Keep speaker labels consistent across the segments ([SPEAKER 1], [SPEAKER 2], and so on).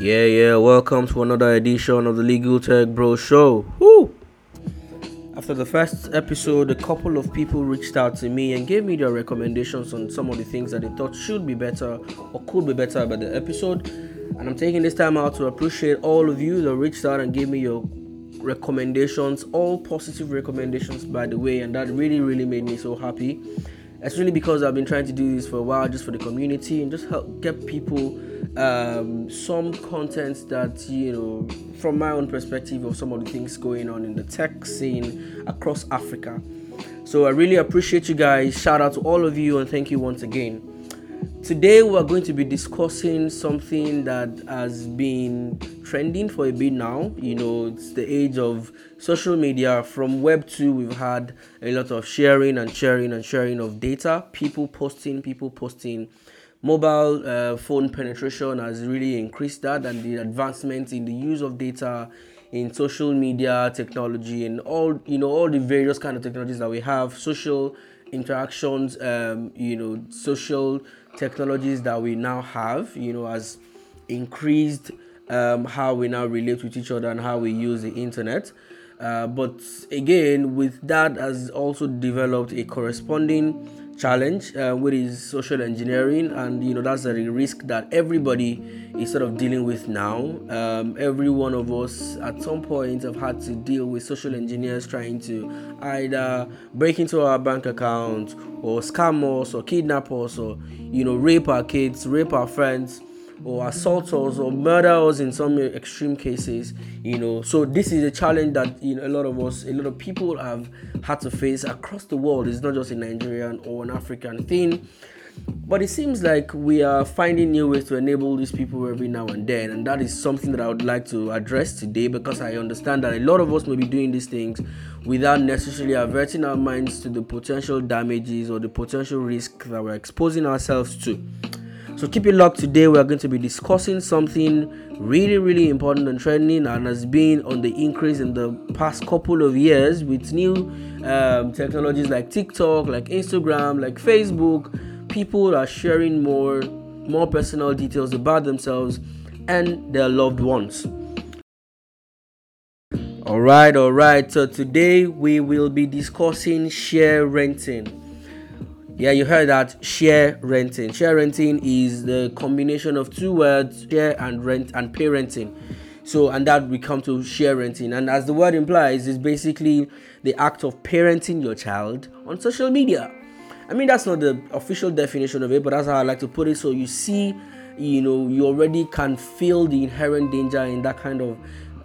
[SPEAKER 1] Yeah, yeah, welcome to another edition of the Legal Tech Bro Show. Woo! After the first episode, a couple of people reached out to me and gave me their recommendations on some of the things that they thought should be better or could be better about the episode. And I'm taking this time out to appreciate all of you that reached out and gave me your recommendations, all positive recommendations, by the way, and that really, really made me so happy. It's really because I've been trying to do this for a while just for the community and just help get people um, some content that, you know, from my own perspective of some of the things going on in the tech scene across Africa. So I really appreciate you guys. Shout out to all of you and thank you once again. Today we're going to be discussing something that has been trending for a bit now. You know, it's the age of social media. From Web 2, we've had a lot of sharing and sharing and sharing of data, people posting, people posting. Mobile uh, phone penetration has really increased that, and the advancement in the use of data in social media technology and all you know all the various kind of technologies that we have social interactions um, you know social technologies that we now have you know has increased um, how we now relate with each other and how we use the internet. Uh, but again with that has also developed a corresponding challenge uh, which is social engineering. And you know that's a risk that everybody is sort of dealing with now. Um, every one of us at some point have had to deal with social engineers trying to either break into our bank account or scam us or kidnap us or you know rape our kids rape our friends or assault us or murder us in some extreme cases you know. So this is a challenge that you know a lot of us a lot of people have had to face across the world. It's not just a nigerian or an african thing. But it seems like we are finding new ways to enable these people every now and then. And that is something that i would like to address today because i understand that a lot of us may be doing these things without necessarily averting our minds to the potential damages or the potential risk that we're exposing ourselves to so keep it locked today. We are going to be discussing something really, really important and trending and has been on the increase in the past couple of years with new um, technologies like TikTok, like Instagram, like Facebook. People are sharing more, more personal details about themselves and their loved ones. All right, all right. So today we will be discussing sharenting. Yeah, you heard that sharenting. Share renting is the combination of two words, share and rent and parenting. So, and that we come to sharenting. And as the word implies, is basically the act of parenting your child on social media. I mean, that's not the official definition of it, but that's how I like to put it. So you see, you know, you already can feel the inherent danger in that kind of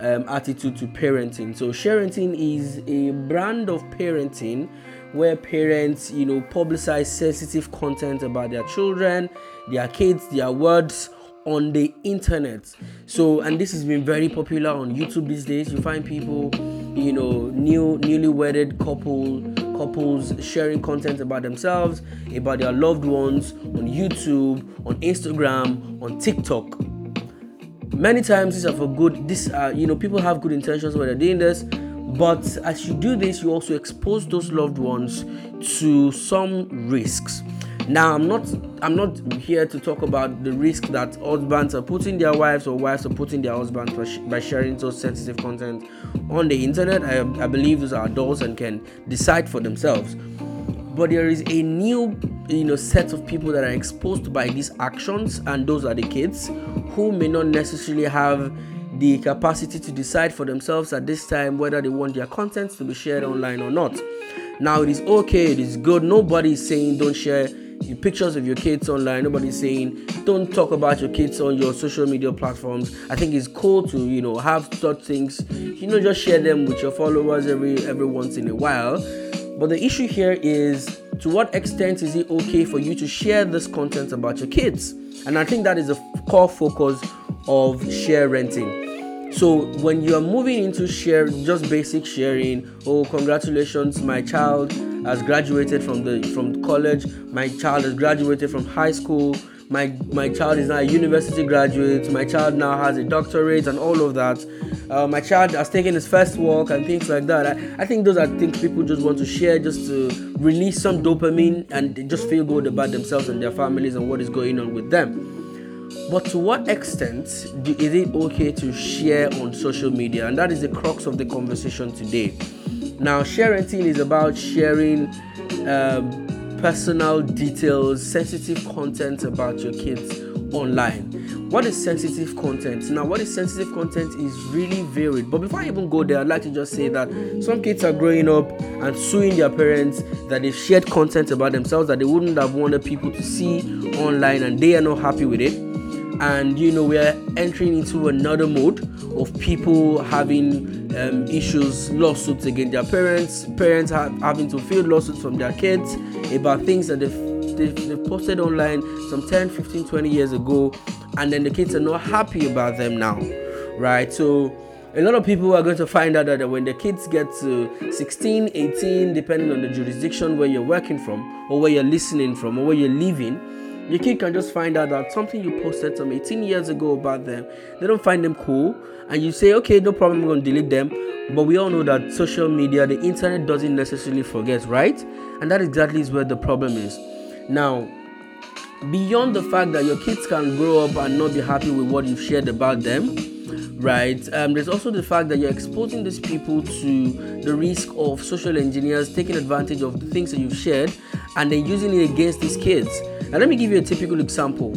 [SPEAKER 1] um, attitude to parenting. So, sharenting is a brand of parenting where parents, you know, publicize sensitive content about their children, their kids, their words on the internet. So, and this has been very popular on YouTube these days. You find people, you know, new newly wedded couple couples sharing content about themselves, about their loved ones on YouTube, on Instagram, on TikTok. Many times these are for good. This, uh, you know, people have good intentions when they're doing this but as you do this, you also expose those loved ones to some risks. Now, I'm not I'm not here to talk about the risk that husbands are putting their wives or wives are putting their husbands by sharing so sensitive content on the internet. I, I believe those are adults and can decide for themselves. But there is a new you know set of people that are exposed by these actions, and those are the kids who may not necessarily have the capacity to decide for themselves at this time whether they want their content to be shared online or not. Now, it is okay, it is good. Nobody is saying don't share your pictures of your kids online. Nobody's saying don't talk about your kids on your social media platforms. I think it's cool to you know have such things. You know, just share them with your followers every every once in a while. But the issue here is to what extent is it okay for you to share this content about your kids? And I think that is the core focus of sharenting. So when you are moving into share, just basic sharing, oh congratulations, my child has graduated from the from college, my child has graduated from high school, my my child is now a university graduate, my child now has a doctorate and all of that. Uh, my child has taken his first walk and things like that. I, I think those are things people just want to share just to release some dopamine and just feel good about themselves and their families and what is going on with them. but to what extent is it okay to share on social media? And that is the crux of the conversation today. Now, sharenting is about sharing um, personal details, sensitive content about your kids online. What is sensitive content? Now, what is sensitive content is really varied. But before I even go there, I'd like to just say that some kids are growing up and suing their parents that they've shared content about themselves that they wouldn't have wanted people to see online and they are not happy with it and you know we're entering into another mode of people having um, issues lawsuits against their parents parents having to file lawsuits from their kids about things that they've, they've, they've posted online some 10 15 20 years ago and then the kids are not happy about them now right? So a lot of people are going to find out that when the kids get to 16 18 depending on the jurisdiction where you're working from or where you're listening from or where you're living your kid can just find out that something you posted some 18 years ago about them, they don't find them cool, and you say, okay, no problem, I'm to delete them. But we all know that social media, the internet doesn't necessarily forget, right? And that exactly is where the problem is. Now, beyond the fact that your kids can grow up and not be happy with what you've shared about them, right? Um, there's also the fact that you're exposing these people to the risk of social engineers taking advantage of the things that you've shared and then using it against these kids. Now, let me give you a typical example.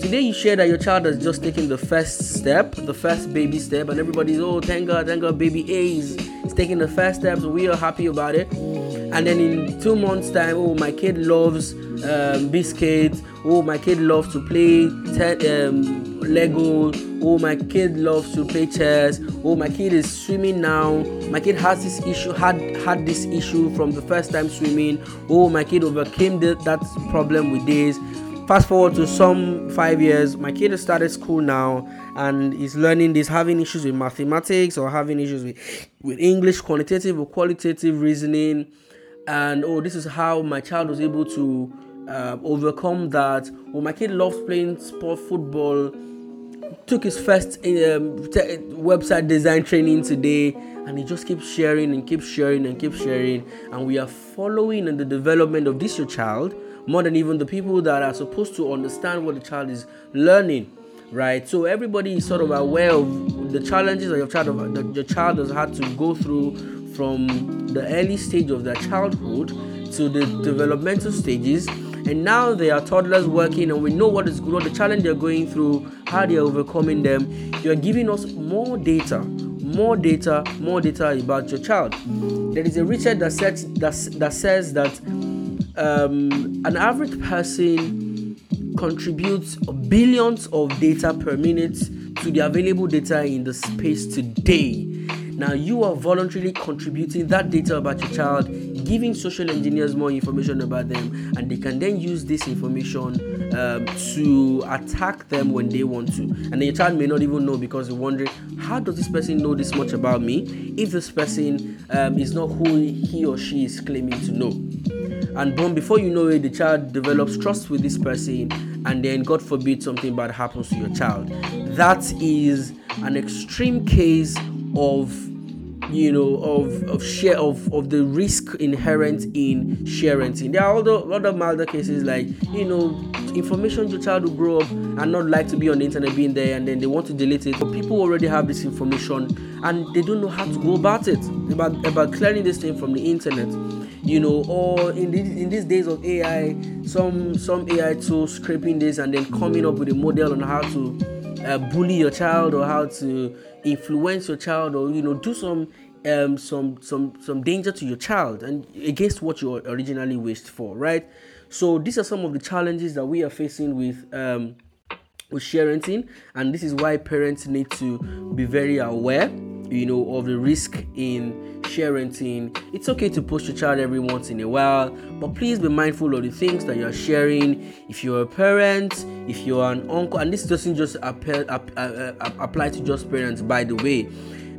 [SPEAKER 1] Today, you share that your child has just taken the first step, the first baby step, and everybody's, oh, thank God, thank God, baby A is, taking the first steps. We are happy about it. And then in two months' time, oh, my kid loves um, biscuits. Oh, my kid loves to play te- um, Lego. Oh, my kid loves to play chess. Oh, my kid is swimming now. My kid has this issue, had had this issue from the first time swimming. Oh, my kid overcame the, that problem with this. Fast forward to some five years, my kid has started school now and is learning this, having issues with mathematics or having issues with, with English, quantitative or qualitative reasoning. And oh, this is how my child was able to uh, overcome that. oh my kid loves playing sport football. Took his first um, t- website design training today, and he just keeps sharing and keeps sharing and keeps sharing. And we are following in the development of this your child more than even the people that are supposed to understand what the child is learning right? So everybody is sort of aware of the challenges that your child that your child has had to go through from the early stage of their childhood to the developmental stages and now they are toddlers working and we know what is what the challenge they're going through how they're overcoming them. You are giving us more data more data more data about your child. There is a research that says that, that says that um, an average person contributes billions of data per minute to the available data in the space today. Now you are voluntarily contributing that data about your child giving social engineers more information about them, and they can then use this information um, to attack them when they want to. And your child may not even know because you're wondering, how does this person know this much about me if this person um, is not who he or she is claiming to know? And boom, before you know it, the child develops trust with this person, and then God forbid something bad happens to your child. That is an extreme case of you know of of share of of the risk inherent in sharing there are other other milder cases like you know information your child will grow up and not like to be on the internet being there and then they want to delete it. But people already have this information and they don't know how to go about it. About about clearing this thing from the internet you know or in these in these days of ai some some ai tools scraping this and then coming up with a model on how to uh, bully your child or how to influence your child or you know do some um, some some some danger to your child and against what you originally wished for, right? So these are some of the challenges that we are facing with um, with sharenting, and this is why parents need to be very aware, you know, of the risk in sharenting. It's okay to post your child every once in a while, but please be mindful of the things that you're sharing. If you're a parent, if you're an uncle, and this doesn't just apply, uh, uh, apply to just parents, by the way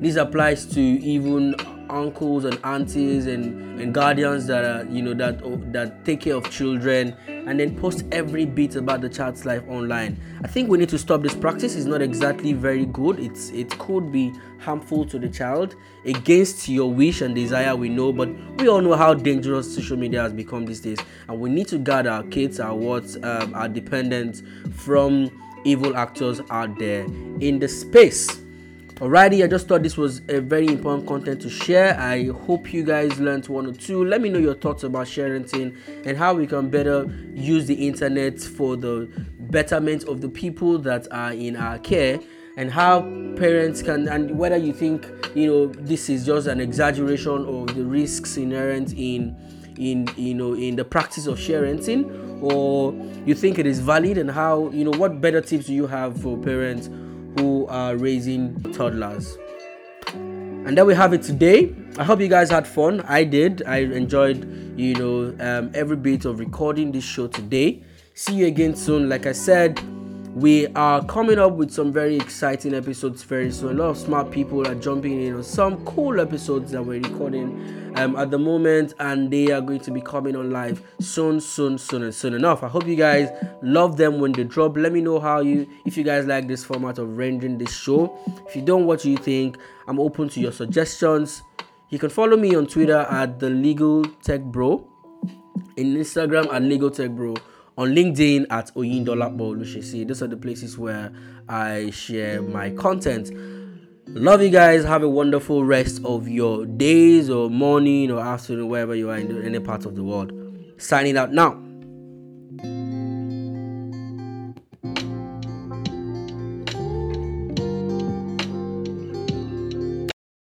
[SPEAKER 1] this applies to even uncles and aunties and, and guardians that are you know that that take care of children and then post every bit about the child's life online. I think we need to stop this practice. It's not exactly very good. It's it could be harmful to the child against your wish and desire we know but we all know how dangerous social media has become these days. And we need to guard our kids our what um, our dependents from evil actors out there in the space. Alrighty, I just thought this was a very important content to share. I hope you guys learned one or two. Let me know your thoughts about sharing and how we can better use the internet for the betterment of the people that are in our care and how parents can and whether you think you know this is just an exaggeration of the risks inherent in in you know in the practice of sharing or you think it is valid and how you know what better tips do you have for parents who are raising toddlers. And there we have it today. I hope you guys had fun. I did. I enjoyed you know um, every bit of recording this show today. See you again soon. Like i said we are coming up with some very exciting episodes very soon. A lot of smart people are jumping in on some cool episodes that we're recording um, at the moment, and they are going to be coming on live soon, soon, soon, and soon enough. I hope you guys love them when they drop. Let me know how you, if you guys like this format of rendering this show. If you don't, what you think? I'm open to your suggestions. You can follow me on Twitter at the Legal Tech Bro, in Instagram at Legal Tech Bro on LinkedIn at Oyindolapo Olushesi. Those are the places where I share my content. Love you guys. Have a wonderful rest of your days or morning or afternoon, wherever you are in any part of the world. Signing out now.